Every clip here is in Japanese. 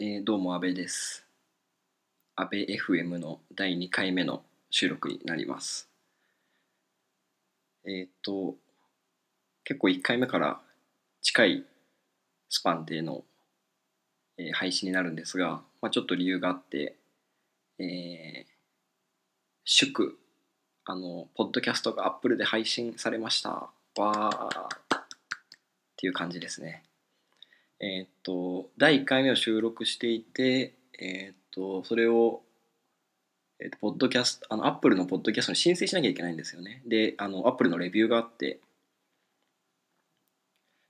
えーどうも阿部です。阿部 FM の第2回目の収録になります。えっ、と、結構1回目から近いスパンでの、えー配信になるんですが、まあ、ちょっと理由があって、えー祝、あの、ポッドキャストが Apple で配信されました。わーっていう感じですね。えーっと第1回目を収録していて、えーっとそれを、えーっとポッドキャストあのアップルのポッドキャストに申請しなきゃいけないんですよね。であのアップルのレビューがあって。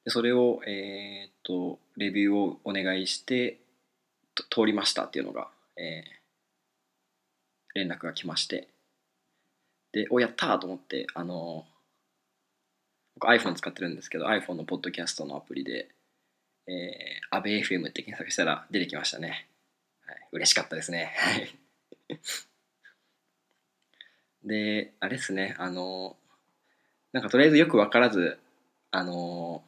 でそれを、えっとレビューをお願いして通りましたっていうのが、えー連絡が来まして。でおやったと思ってあの僕 iPhone 使ってるんですけど iPhone のポッドキャストのアプリで。えー、アベ FM って検索したら出てきましたね。はい、嬉しかったですね。はい。で、あれですね、あの、なんかとりあえずよく分からず、あの、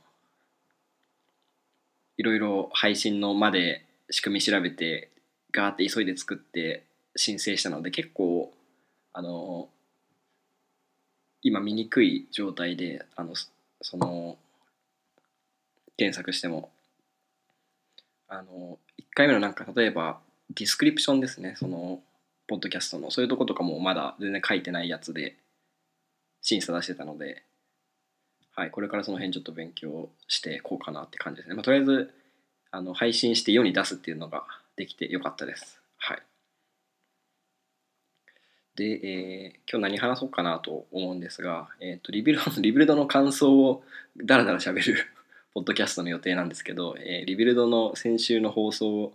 いろいろ配信のまで仕組み調べて、ガーって急いで作って申請したので、結構、あの、今見にくい状態で、あの、その、検索してもあの1回目のなんか例えばディスクリプションですね。そのポッドキャストの。そういうとことかもまだ全然書いてないやつで審査出してたので、はい、これからその辺ちょっと勉強してこうかなって感じですね、まあ、とりあえずあの配信して世に出すっていうのができてよかったです。はい。で、えー今日何話そうかなと思うんですが、えー、と Rebuild Rebuild の感想をダラダラ喋るポッドキャストの予定なんですけど、えーリビルドの先週の放送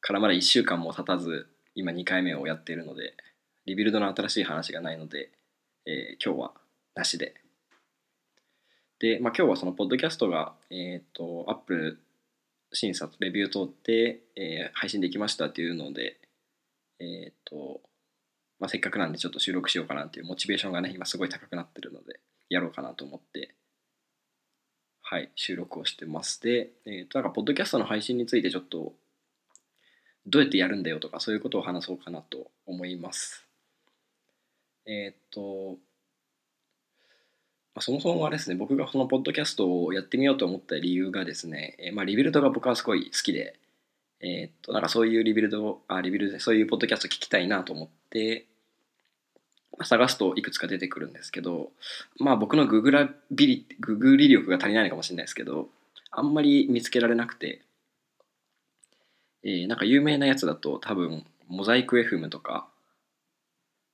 からまだ1週間も経たず今2回目をやっているので Rebuild の新しい話がないので、えー今日はなしで。で、まあ、今日はそのポッドキャストが、えー、と Apple 審査レビュー通って、えー配信できましたっていうので、えーとまあ、せっかくなんでちょっと収録しようかなっていうモチベーションがね今すごい高くなってるのでやろうかなと思ってはい、収録をしてます。で、えーと、なんか、ポッドキャストの配信についてちょっと、どうやってやるんだよとか、そういうことを話そうかなと思います。えっ、と、まあ、そもそもはですね、僕がそのポッドキャストをやってみようと思った理由がですね、えーまあ、 Rebuild が僕はすごい好きで、えっ、と、なんかそういう Rebuild、あ、 Rebuild、そういうポッドキャスト聞きたいなと思って、探すといくつか出てくるんですけど、まあ僕のググラビリググリ力が足りないのかもしれないですけどあんまり見つけられなくて、えーなんか有名なやつだと多分モザイク FM とか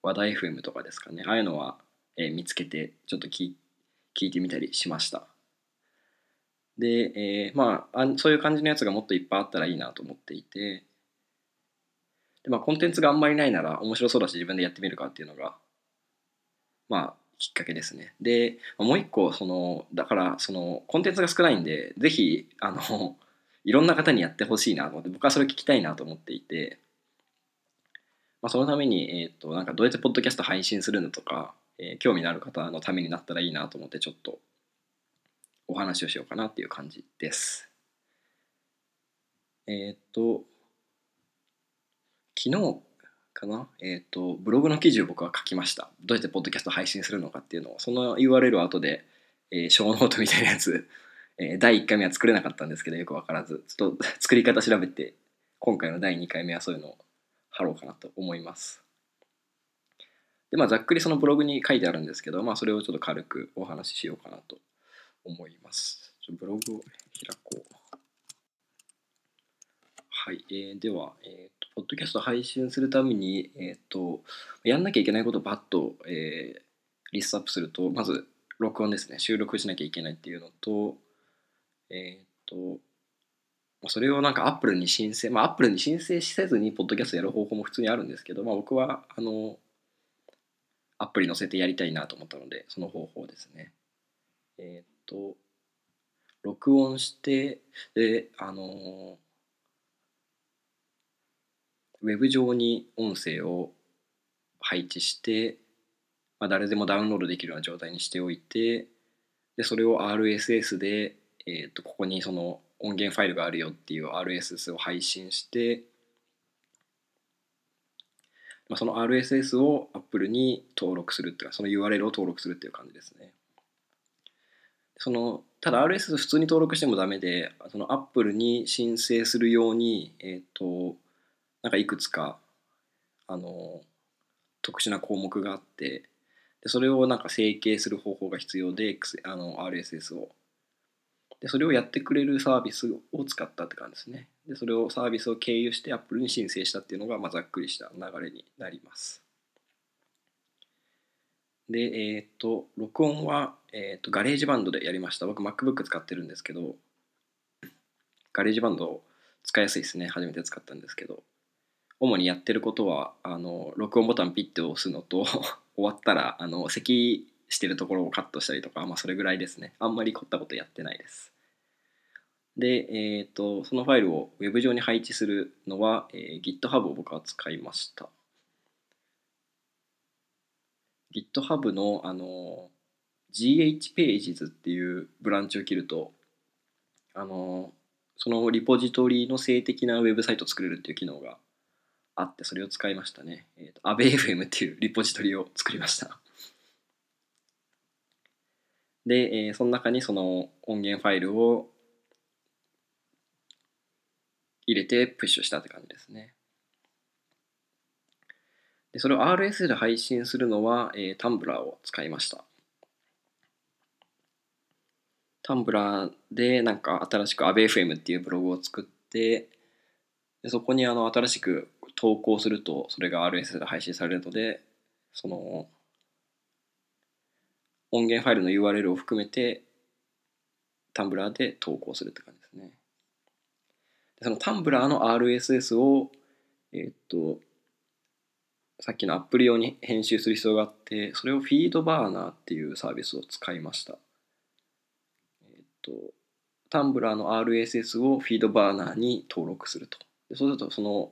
和田 FM とかですかね。ああいうのは、えー見つけてちょっと聞聞いてみたりしました。で、えーまああそういう感じのやつがもっといっぱいあったらいいなと思っていて。で、まあ、コンテンツがあんまりないなら面白そうだし自分でやってみるかっていうのがまあきっかけですね。でもう一個そのだからそのコンテンツが少ないんでぜひあの いろんな方にやってほしいなと思って僕はそれ聞きたいなと思っていて、まあ、そのために、えー、となんかどうやってポッドキャスト配信するのとか、えー興味のある方のためになったらいいなと思ってちょっとお話をしようかなっていう感じです。えっ、と昨日かな、えっとブログの記事を僕は書きました。どうやってポッドキャスト配信するのかっていうのを。その URL を後で、えー、ショーノートみたいなやつ、えー第1回目は作れなかったんですけどよく分からず。ちょっと作り方調べて今回の第2回目はそういうのを貼ろうかなと思います。でまあざっくりそのブログに書いてあるんですけどまあそれをちょっと軽くお話ししようかなと思います。ブログを開こう。はい、えーでは、えー、ポッドキャスト配信するために、えーと、やんなきゃいけないことをバッと、えーリストアップすると、まず、録音ですね、収録しなきゃいけないっていうのと、えっ、と、それをなんか Apple に申請、まあ Apple に申請せずに、ポッドキャストやる方法も普通にあるんですけど、まあ僕は、あの、アプリ載せてやりたいなと思ったので、その方法ですね。えっ、と、録音して、で、あのウェブ上に音声を配置して、まあ、誰でもダウンロードできるような状態にしておいてでそれを RSS で、えー、とここにその音源ファイルがあるよっていう RSS を配信して、まあ、その RSS を Apple に登録するっていうかその URL を登録するっていう感じですね。そのただ RSS 普通に登録してもダメでその Apple に申請するようにえっ、となんかいくつかあの特殊な項目があってでそれをなんか整形する方法が必要であの RSS を。でそれをやってくれるサービスを使ったって感じですね。でそれをサービスを経由して Apple に申請したっていうのが、まあ、ざっくりした流れになります。でえっ、と録音は、えー、と GarageBand でやりました。僕 MacBook 使ってるんですけど GarageBand 使いやすいですね。初めて使ったんですけど。主にやってることはあの録音ボタンピッて押すのと 終わったらあの咳してるところをカットしたりとか、まあ、それぐらいですね。あんまり凝ったことやってないです。で、えーと、そのファイルを Web 上に配置するのは、えー、GitHub を僕は使いました。GitHub のあの GH Pages っていうブランチを切るとあのそのリポジトリの静的なウェブサイトを作れるっていう機能があってそれを使いましたね。えーと、AbeFM っていうリポジトリを作りました。で、えー、その中にその音源ファイルを入れてプッシュしたって感じですね。でそれを RS で配信するのは、えー、タンブラーを使いました。タンブラーでなんか新しく AbeFM っていうブログを作ってでそこにあの新しく投稿するとそれが RSS で配信されるのでその音源ファイルの URL を含めてタンブラーで投稿するって感じですね。でそのタンブラーの RSS をえ、っとさっきのアプリ用に編集する必要があってそれをフィードバーナーっていうサービスを使いました。え、っとタンブラーの RSS をフィードバーナーに登録すると。でそうするとその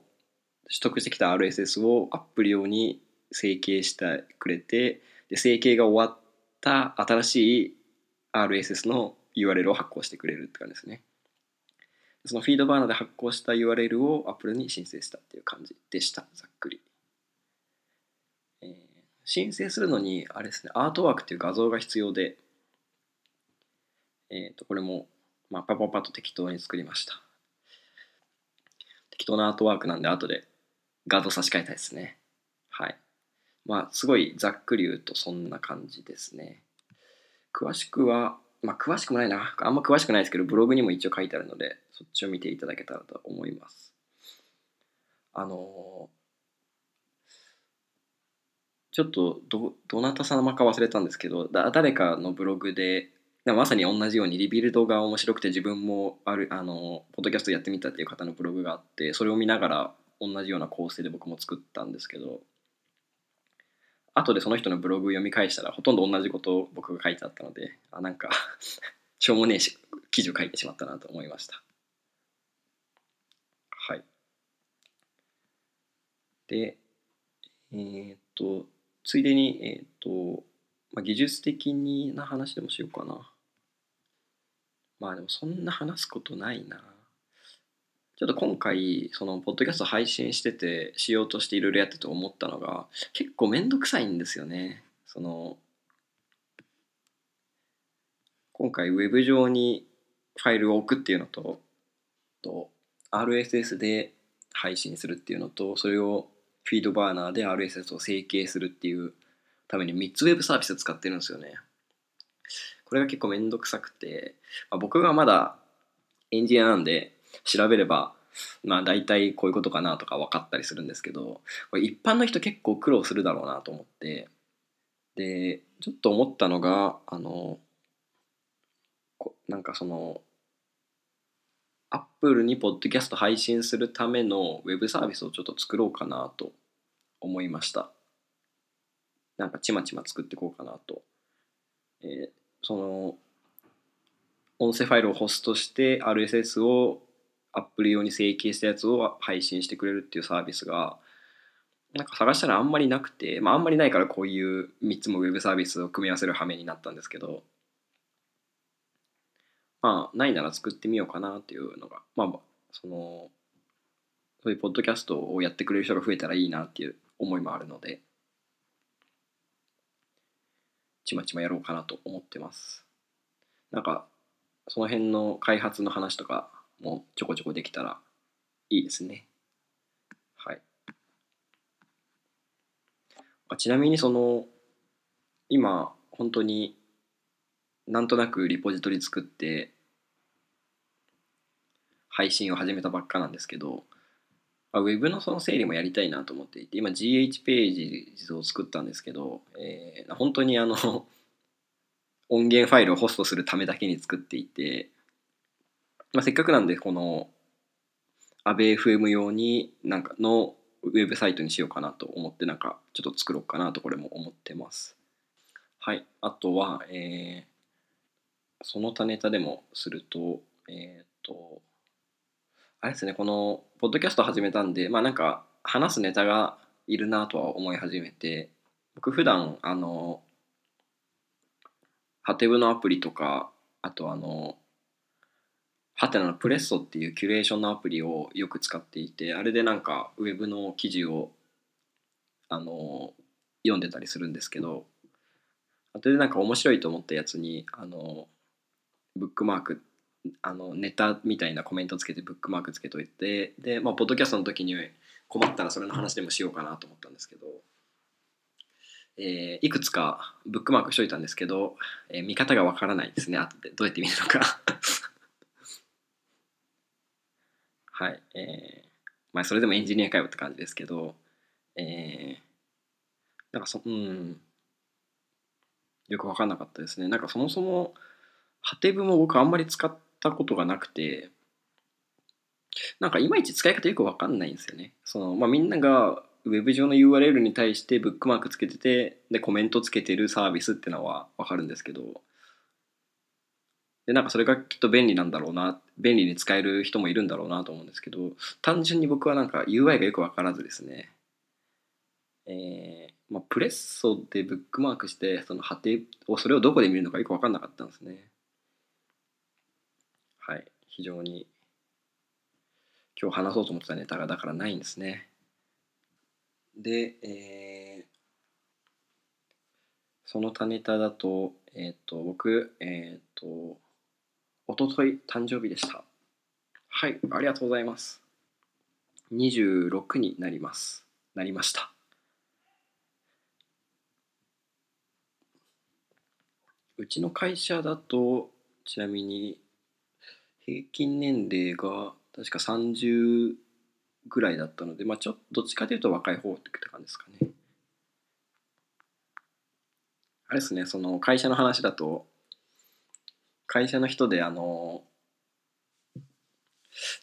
取得してきた RSS をアップリ用に整形してくれてで整形が終わった新しい RSS の URL を発行してくれるって感じですね。そのフィードバーナーで発行した URL を Apple に申請したっていう感じでした。ざっくり。えー、申請するのに、あれですね、アートワークっていう画像が必要で、えっ、ー、と、これも、まあ、パパパと適当に作りました。適当なアートワークなんで、後で画像差し替えたいですね。はい。まあ、すごいざっくり言うとそんな感じですね。詳しくは、まあ、詳しくもないな。あんま詳しくないですけど、ブログにも一応書いてあるので、そっちを見ていただけたらと思います。あのちょっとど、どなた様か忘れたんですけど、だ誰かのブログで、まさに同じようにリビルドが面白くて自分もある、あの、ポッドキャストやってみたっていう方のブログがあって、それを見ながら同じような構成で僕も作ったんですけど、後でその人のブログ読み返したらほとんど同じことを僕が書いてあったので、あ、なんか しょうもねえし記事を書いてしまったなと思いました。はい。で、えー、っと、ついでに、えー、っと、まあ、技術的な話でもしようかな。まあでもそんな話すことないな。ちょっと今回、その、ポッドキャスト配信してて、しようとしていろいろやってて思ったのが、結構めんどくさいんですよね。その、今回、ウェブ上にファイルを置くっていうのと、と、RSS で配信するっていうのと、それをフィードバーナーで RSS を整形するっていうために3つウェブサービス使ってるんですよね。これが結構めんどくさくて、まあ、僕がまだエンジニアなんで調べればまあ大体こういうことかなとか分かったりするんですけどこれ一般の人結構苦労するだろうなと思ってでちょっと思ったのがあのこなんかそのアップルにポッドキャスト配信するためのウェブサービスをちょっと作ろうかなと思いました。なんかちまちま作っていこうかなと、えー、その音声ファイルをホストして RSS をアップル用に整形したやつを配信してくれるっていうサービスがなんか探したらあんまりなくて、まあ、あんまりないからこういう3つもウェブサービスを組み合わせる羽目になったんですけど、まあないなら作ってみようかなっていうのがまあそのそういうポッドキャストをやってくれる人が増えたらいいなっていう思いもあるのでちまちまやろうかなと思ってます。なんかその辺の開発の話とかもちょこちょこできたらいいですね。はい。あちなみにその今本当になんとなくリポジトリ作って配信を始めたばっかなんですけど、まあ、ウェブのその整理もやりたいなと思っていて今 GH ページを作ったんですけど、えー、本当にあの音源ファイルをホストするためだけに作っていて、まあ、せっかくなんでこの ABFM 用になんかのウェブサイトにしようかなと思ってなんかちょっと作ろうかなとこれも思ってます。はい。あとは、えー、その他ネタでもすると、えっ、ー、と、あれですね、この、ポッドキャスト始めたんで、まあなんか、話すネタがいるなとは思い始めて、僕普段、あの、ハテブのアプリとか、あとあの、ハテナのプレッソっていうキュレーションのアプリをよく使っていて、あれでなんかウェブの記事をあの読んでたりするんですけど、あとでなんか面白いと思ったやつに、あの、ブックマーク、あのネタみたいなコメントつけてブックマークつけといて、で、まあ、ポッドキャストの時に困ったらそれの話でもしようかなと思ったんですけど、えー、いくつかブックマークしといたんですけど、えー、見方がわからないですね後で。どうやって見るのか。はいえー、まあそれでもエンジニアかよって感じですけどえー、なんかそうん。よく分かんなかったですね。なんかそもそもハテブも僕あんまり使ったことがなくてなんかいまいち使い方よく分かんないんですよね。そのまあみんながウェブ上の URL に対してブックマークつけててでコメントつけてるサービスってのは分かるんですけどでなんかそれがきっと便利なんだろうな便利に使える人もいるんだろうなと思うんですけど単純に僕はなんか UI がよく分からずですね。えー、まあ、プレッソでブックマークしてその果てをそれをどこで見るのかよく分かんなかったんですね。はい。非常に今日話そうと思ってたネタがだからないんですね。で、えー、その他ネタだと、えっ、ー、と、僕、えっ、ー、と、おととい誕生日でした。はい、ありがとうございます。26になります。なりました。うちの会社だと、ちなみに、平均年齢が確か30ぐらいだったので、まあ、ちょっとどっちかというと若い方って感じですかね。あれですね、その会社の話だと、会社の人で、あの、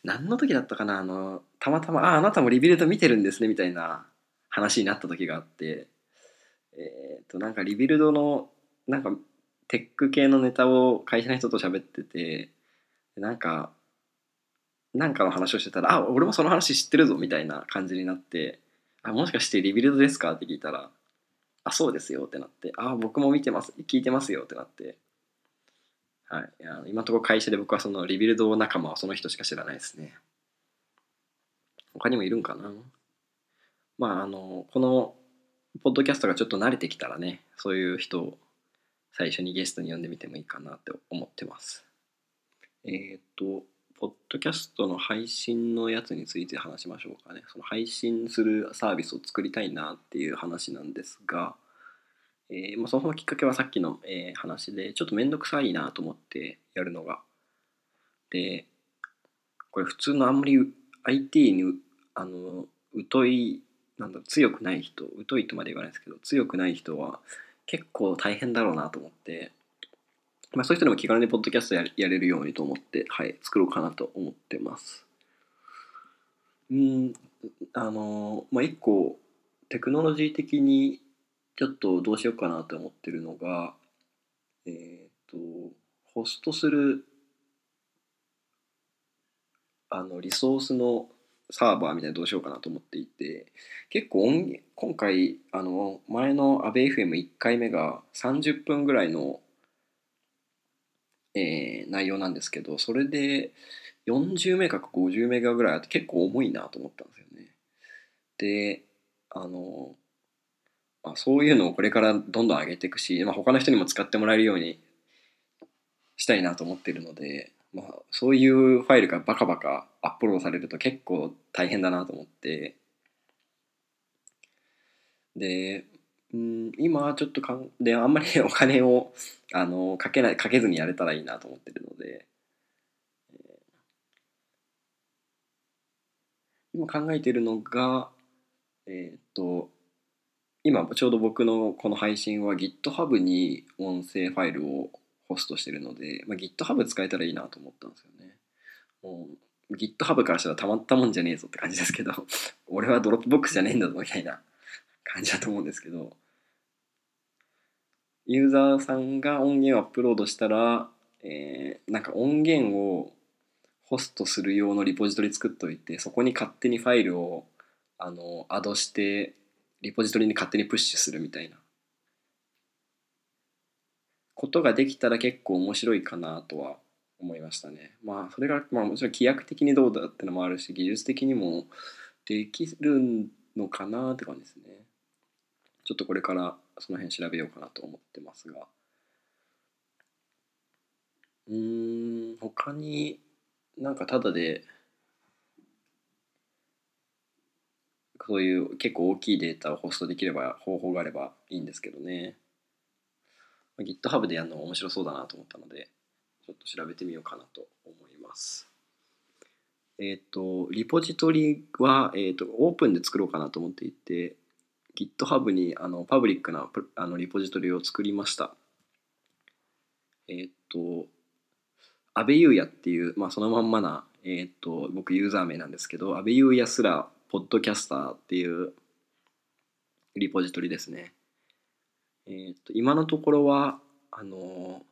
何の時だったかな、あの、たまたま、あ、あなたも Rebuild 見てるんですね、みたいな話になった時があって、えっ、ー、と、なんか Rebuild の、なんか、テック系のネタを会社の人と喋ってて、なんか、なんかの話をしてたら、あ、俺もその話知ってるぞみたいな感じになって、あ、もしかして Rebuild ですか？って聞いたら、あ、そうですよってなって、あ、僕も見てます、聞いてますよってなって、はい。いや今のところ会社で僕はその Rebuild 仲間はその人しか知らないですね。他にもいるんかな？まあ、あの、このポッドキャストがちょっと慣れてきたらね、そういう人を最初にゲストに呼んでみてもいいかなって思ってます。えっ、ー、と、ポッドキャストの配信のやつについて話しましょうかね。その配信するサービスを作りたいなっていう話なんですが、えー、まあ、そのきっかけはさっきの、えー、話で、ちょっとめんどくさいなと思ってやるのが。で、これ普通のあんまり IT にあの疎い、なんだ強くない人、疎いとまで言わないですけど、強くない人は結構大変だろうなと思って、まあ、そういう人でも気軽にポッドキャストややれるようにと思って、はい、作ろうかなと思ってます。うん、あの、まあ、一個、テクノロジー的にちょっとどうしようかなと思ってるのが、えっ、ー、と、ホストする、あの、リソースのサーバーみたいなどうしようかなと思っていて、結構音今回、あの、前の ABFM1 回目が30分ぐらいのえー内容なんですけどそれで40メガか50メガぐらいあって結構重いなと思ったんですよね。であの、まあ、そういうのをこれからどんどん上げていくし、まあ、他の人にも使ってもらえるようにしたいなと思ってるので、まあ、そういうファイルがバカバカアップロードされると結構大変だなと思って。でうん今ちょっとかんであんまり お金をあのかけないかけずにやれたらいいなと思ってるので、今考えているのがえーっと今ちょうど僕のこの配信は GitHub に音声ファイルをホストしてるので、まあ、GitHub 使えたらいいなと思ったんですよね。もう GitHub からしたらたまったもんじゃねえぞって感じですけど 俺は Dropbox じゃねえんだぞみたいな感じだと思うんですけどユーザーさんが音源をアップロードしたら、えーなんか音源をホストする用のリポジトリ作っといてそこに勝手にファイルをあのアドしてリポジトリに勝手にプッシュするみたいなことができたら結構面白いかなとは思いましたね。まあそれが、まあ、もちろん規約的にどうだってのもあるし技術的にもできるのかなって感じですね。ちょっとこれからその辺調べようかなと思ってますが。うーん他になんかただでそういう結構大きいデータをホストできれば方法があればいいんですけどね。GitHub でやるの面白そうだなと思ったので、ちょっと調べてみようかなと思います。えっ、と、リポジトリは、えっとオープンで作ろうかなと思っていて、GitHub にあのパブリックなあのリポジトリを作りました。えっ、と、安倍優也っていう、まあ、そのまんまな、えっ、と、僕ユーザー名なんですけど、安倍優也すらポッドキャスターっていうリポジトリですね。えー、と今のところはあの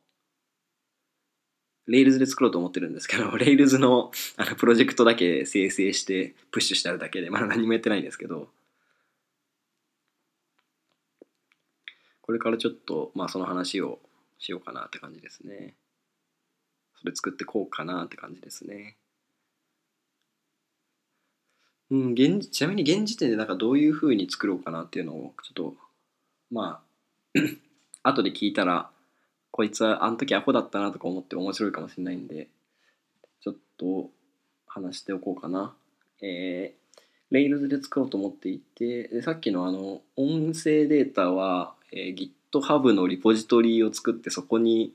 レイルズで作ろうと思ってるんですけど、レイルズのあのプロジェクトだけ生成してプッシュしてあるだけで、まだ何もやってないんですけど、これからちょっと、まあ、その話をしようかなって感じですね。それ作ってこうかなって感じですね。うん、現ちなみに現時点でなんかどういうふうに作ろうかなっていうのをちょっとまあ 後で聞いたらこいつはあの時アホだったなとか思って面白いかもしれないんでちょっと話しておこうかな。えー、Rails で作ろうと思っていてでさっきのあの音声データは、えー GitHub のリポジトリを作ってそこに、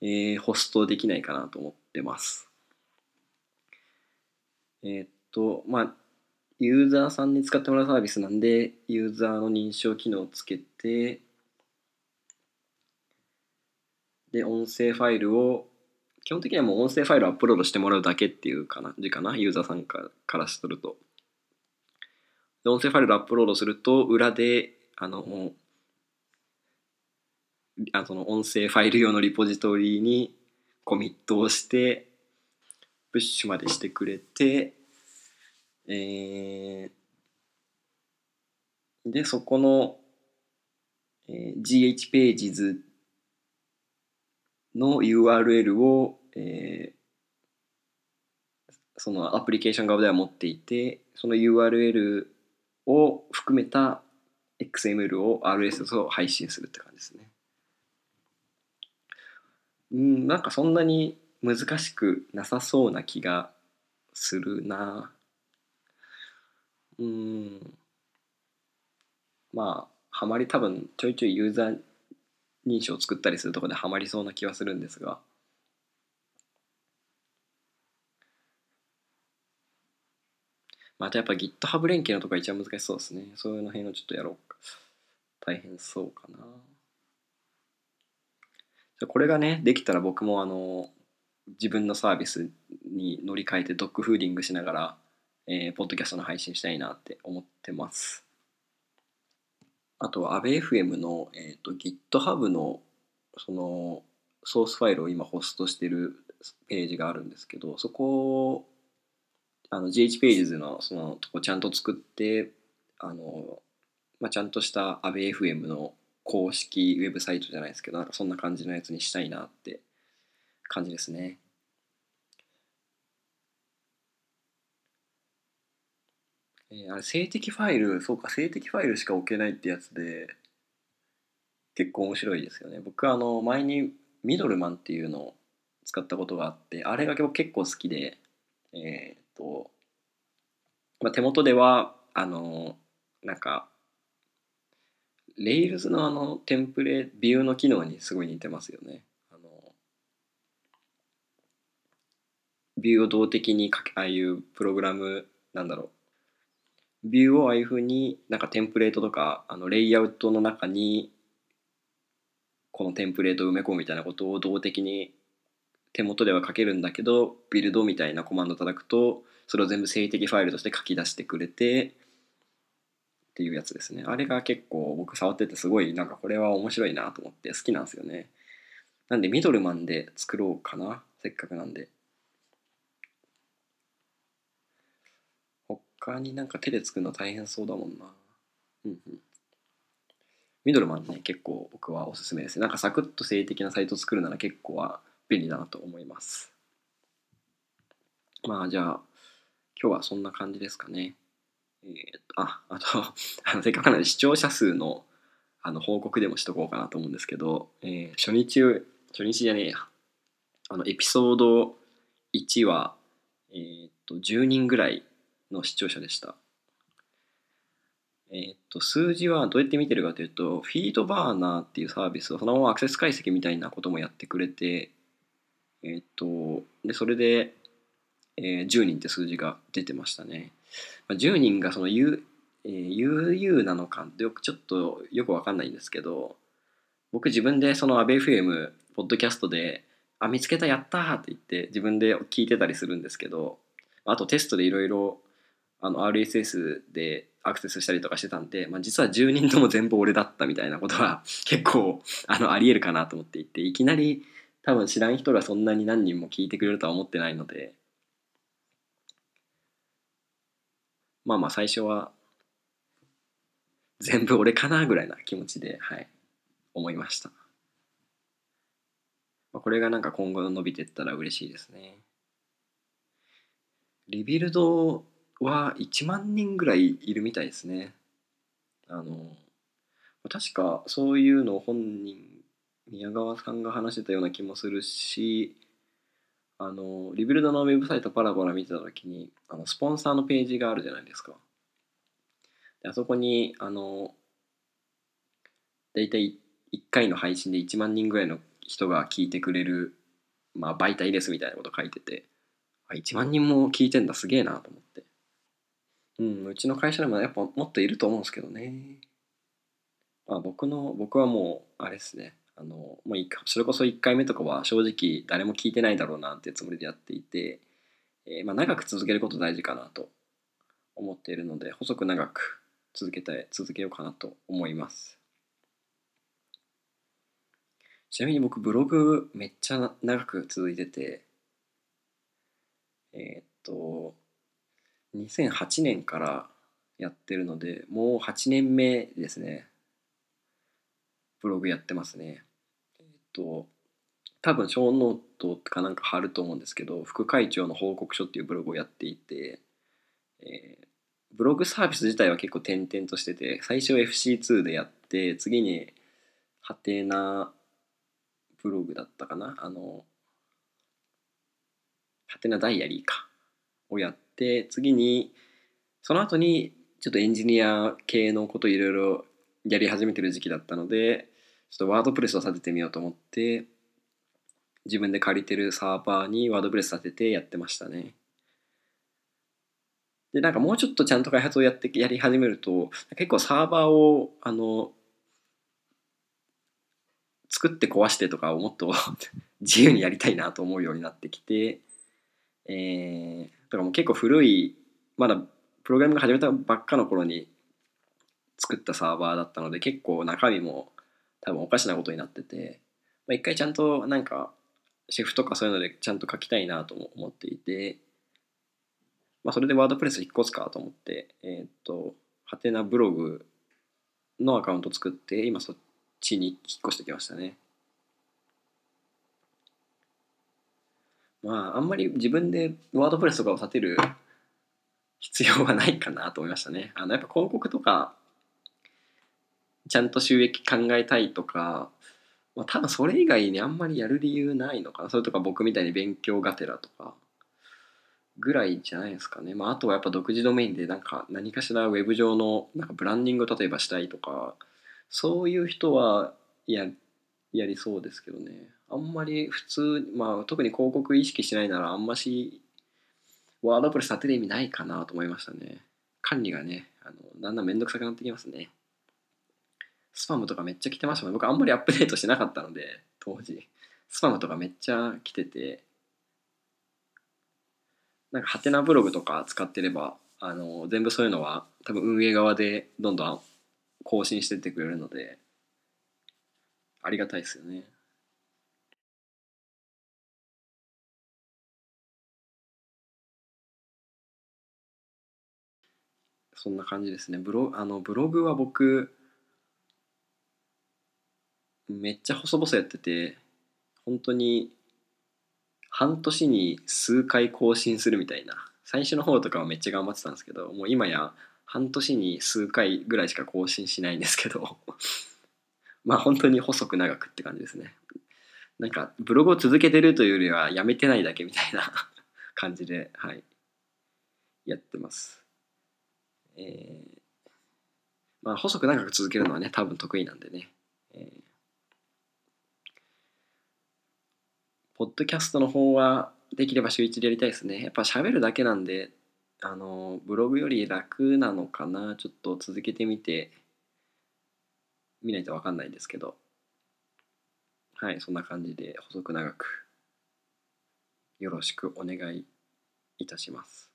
えーホストできないかなと思ってます。えーっとまあユーザーさんに使ってもらうサービスなんでユーザーの認証機能をつけてで音声ファイルを基本的にはもう音声ファイルをアップロードしてもらうだけっていう感じかなユーザーさんからすると。音声ファイルをアップロードすると裏であのあその音声ファイル用のリポジトリにコミットをしてプッシュまでしてくれてえーでそこの、えー GH ページズの URL を、えーそのアプリケーション側では持っていてその URL を含めた XML を RSS を配信するって感じですね。うんなんかそんなに難しくなさそうな気がするなうん。まあハマり多分ちょいちょいユーザー認証を作ったりするとこでハマりそうな気はするんですが。またやっぱ GitHub 連携のとこが一番難しそうですね。そういうの辺をちょっとやろうか。大変そうかな。じゃこれがねできたら僕もあの自分のサービスに乗り換えて dogfooding しながら、えーポッドキャストの配信したいなって思ってますあとは AbFM の、えー、と GitHub のそのソースファイルを今ホストしてるページがあるんですけどそこをあの GH ページズのそのとこちゃんと作ってあの、まあ、ちゃんとした AbFM の公式ウェブサイトじゃないですけどなんかそんな感じのやつにしたいなって感じですね。えーあれ、静的ファイル、そうか、静的ファイルしか置けないってやつで、結構面白いですよね。僕あの、前にミドルマンっていうのを使ったことがあって、あれが結構好きで、えーっと、まあ、手元では、あの、なんか、Rails のあのテンプレ、ビューの機能にすごい似てますよね。あのビューを動的に書け、ああいうプログラム、なんだろう。ビューをああいうふうになんかテンプレートとかあのレイアウトの中にこのテンプレートを埋め込むみたいなことを動的に手元では書けるんだけどビルドみたいなコマンド叩くとそれを全部静的ファイルとして書き出してくれてっていうやつですね。あれが結構僕触っててすごいなんかこれは面白いなと思って好きなんですよね。なんでミドルマンで作ろうかなせっかくなんで。他になんか手で作るの大変そうだもんな。うんうん。ミドルマンね、結構僕はおすすめです。なんかサクッと静的なサイト作るなら結構は便利だなと思います。まあじゃあ、今日はそんな感じですかね。えーと、あ、あと、あのせっかくなので視聴者数のあの報告でもしとこうかなと思うんですけど、えー初日、初日じゃねえや。あの、エピソード1は、えーっと、10人ぐらいの視聴者でした。えっと、数字はどうやって見てるかというと、フィードバーナーっていうサービスをそのままアクセス解析みたいなこともやってくれて、えっと、で、それで、えー10人って数字が出てましたね。まあ、10人がその U、えー UU なのかってよくちょっとよくわかんないんですけど、僕自分でそのアベ FM、ポッドキャストで、あ、見つけた、やったーって言って自分で聞いてたりするんですけど、あとテストでいろいろあの RSS でアクセスしたりとかしてたんで、まあ、実は10人とも全部俺だったみたいなことは 結構あのありえるかなと思っていていきなり多分知らん人がそんなに何人も聞いてくれるとは思ってないので。まあまあ最初は全部俺かなぐらいな気持ちではい思いました、まあ、これがなんか今後伸びてったら嬉しいですね。リビルドは1万人ぐらいいるみたいですね。あの確かそういうのを本人宮川さんが話してたような気もするしあのリビルドのウェブサイトパラパラ見てた時にあのスポンサーのページがあるじゃないですか。であそこにあの大体1回の配信で1万人ぐらいの人が聞いてくれる、まあ、媒体ですみたいなこと書いててあ1万人も聞いてんだすげえなと思ってうんうちの会社でもやっぱもっといると思うんですけどね。まあ僕の僕はもうあれですね。あのもういそれこそ1回目とかは正直誰も聞いてないだろうなってつもりでやっていて、えーまあ、長く続けること大事かなと思っているので細く長く続けたい続けようかなと思います。ちなみに僕ブログめっちゃ長く続いててえーっと2008年からやってるのでもう8年目ですね。ブログやってますね。えっと多分ショーノートかなんか貼ると思うんですけど副会長の報告書っていうブログをやっていて、えーブログサービス自体は結構転々としてて最初 FC2 でやって次にはてなブログだったかな。あのハテナダイアリーか。をやって次にその後にちょっとエンジニア系のこといろいろやり始めてる時期だったのでちょっとワードプレスを立ててみようと思って自分で借りてるサーバーにワードプレス立ててやってましたね。でなんかもうちょっとちゃんと開発をやってやり始めると結構サーバーをあの作って壊してとかをもっと 自由にやりたいなと思うようになってきてえー、だからもう結構古いまだプログラムが始めたばっかの頃に作ったサーバーだったので結構中身も多分おかしなことになってて、まあ、一回ちゃんとなんかシェフとかそういうのでちゃんと書きたいなとも思っていて、まあ、それでワードプレス引っ越すかと思ってえーっとハテナブログのアカウント作って今そっちに引っ越してきましたね。まああんまり自分でワードプレスとかを立てる必要はないかなと思いましたね。あのやっぱ広告とかちゃんと収益考えたいとか、まあ、多分それ以外にあんまりやる理由ないのかなそれとか僕みたいに勉強がてらとかぐらいじゃないですかね。まあ、あとはやっぱ独自ドメインでなんか何かしらウェブ上のなんかブランディングを例えばしたいとかそういう人はややりそうですけどね。あんまり普通、まあ特に広告意識しないならあんましワードプレス立てる意味ないかなと思いましたね。管理がね、あのだんだんめんどくさくなってきますね。スパムとかめっちゃ来てましたね。僕あんまりアップデートしてなかったので、当時。スパムとかめっちゃ来てて、なんかハテナブログとか使ってれば、あの全部そういうのは多分運営側でどんどん更新してってくれるので、ありがたいですよね。そんな感じですね。ブロあのブログは僕、めっちゃ細々やってて、本当に半年に数回更新するみたいな。最初の方とかはめっちゃ頑張ってたんですけど、もう今や半年に数回ぐらいしか更新しないんですけど、まあ本当に細く長くって感じですね。なんかブログを続けてるというよりはやめてないだけみたいな 感じで、はい、やってます。えー、まあ細く長く続けるのはね多分得意なんでね、えー、ポッドキャストの方はできれば週1でやりたいですね。やっぱ喋るだけなんであのブログより楽なのかな。ちょっと続けてみて見ないと分かんないんですけど。はいそんな感じで細く長くよろしくお願いいたします。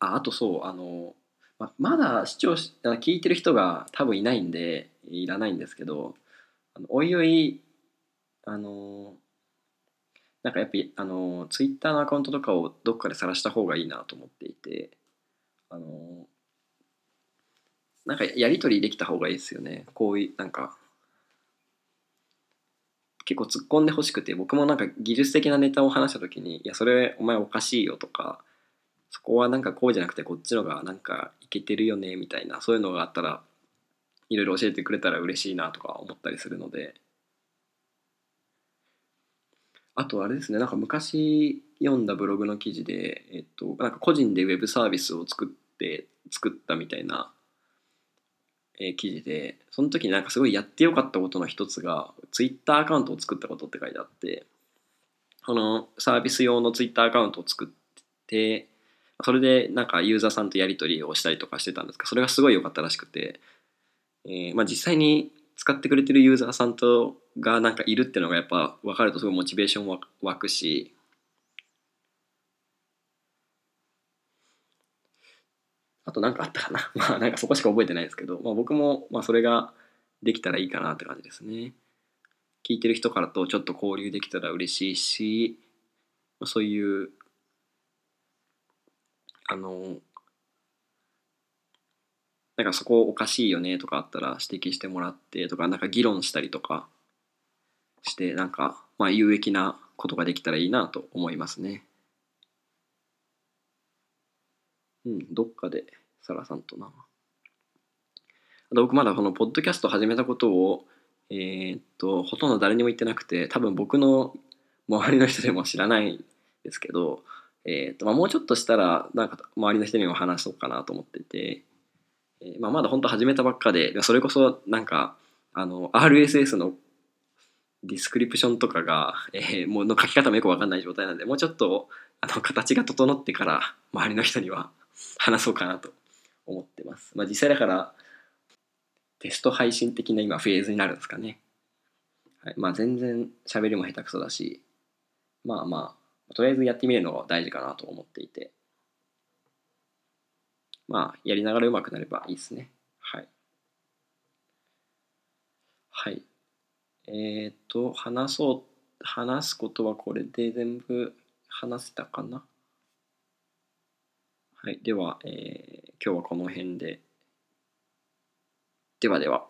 ああとそうあのままだ視聴し聞いてる人が多分いないんでいらないんですけどあのおいおいあのなんかやっぱあのツイッターのアカウントとかをどっかで晒した方がいいなと思っていてあのなんかやり取りできた方がいいですよね。こういうなんか結構突っ込んでほしくて僕もなんか技術的なネタを話した時に「いやそれお前おかしいよ」とかそこはなんかこうじゃなくてこっちのがなんかいけてるよねみたいなそういうのがあったらいろいろ教えてくれたら嬉しいなとか思ったりするので。あとあれですねなんか昔読んだブログの記事で、えっと、なんか個人でウェブサービスを作って作ったみたいな、え、記事でその時になんかすごいやってよかったことの一つがツイッターアカウントを作ったことって書いてあってこのサービス用のツイッターアカウントを作ってそれでなんかユーザーさんとやり取りをしたりとかしてたんですけどそれがすごい良かったらしくて、えーまあ、実際に使ってくれてるユーザーさんとがなんかいるっていうのがやっぱ分かるとすごいモチベーション湧くし。あと何かあったかな？まあなんかそこしか覚えてないですけど、まあ、僕もまあそれができたらいいかなって感じですね。聞いてる人からとちょっと交流できたら嬉しいしそういうあのなんかそこおかしいよねとかあったら指摘してもらってとかなんか議論したりとかしてなんかまあ有益なことができたらいいなと思いますね。うん、どっかでサラさんとな。あと僕まだこのポッドキャスト始めたことをえー、っとほとんど誰にも言ってなくて多分僕の周りの人でも知らないですけどえーとまあ、もうちょっとしたらなんか周りの人にも話そうかなと思ってて、えーまあ、まだ本当始めたばっかでそれこそなんかあの RSS のディスクリプションとかが、えー、もうの書き方もよく分かんない状態なんでもうちょっとあの形が整ってから周りの人には話そうかなと思ってます。まあ、実際だからテスト配信的な今フェーズになるんですかね。はい、まあ全然喋りも下手くそだしまあまあとりあえずやってみるのが大事かなと思っていて、まあ、やりながらうまくなればいいですね。はい。はい。えっ、ー、と、話そう、話すことはこれで全部話せたかな？はい。では、えー、今日はこの辺で。ではでは。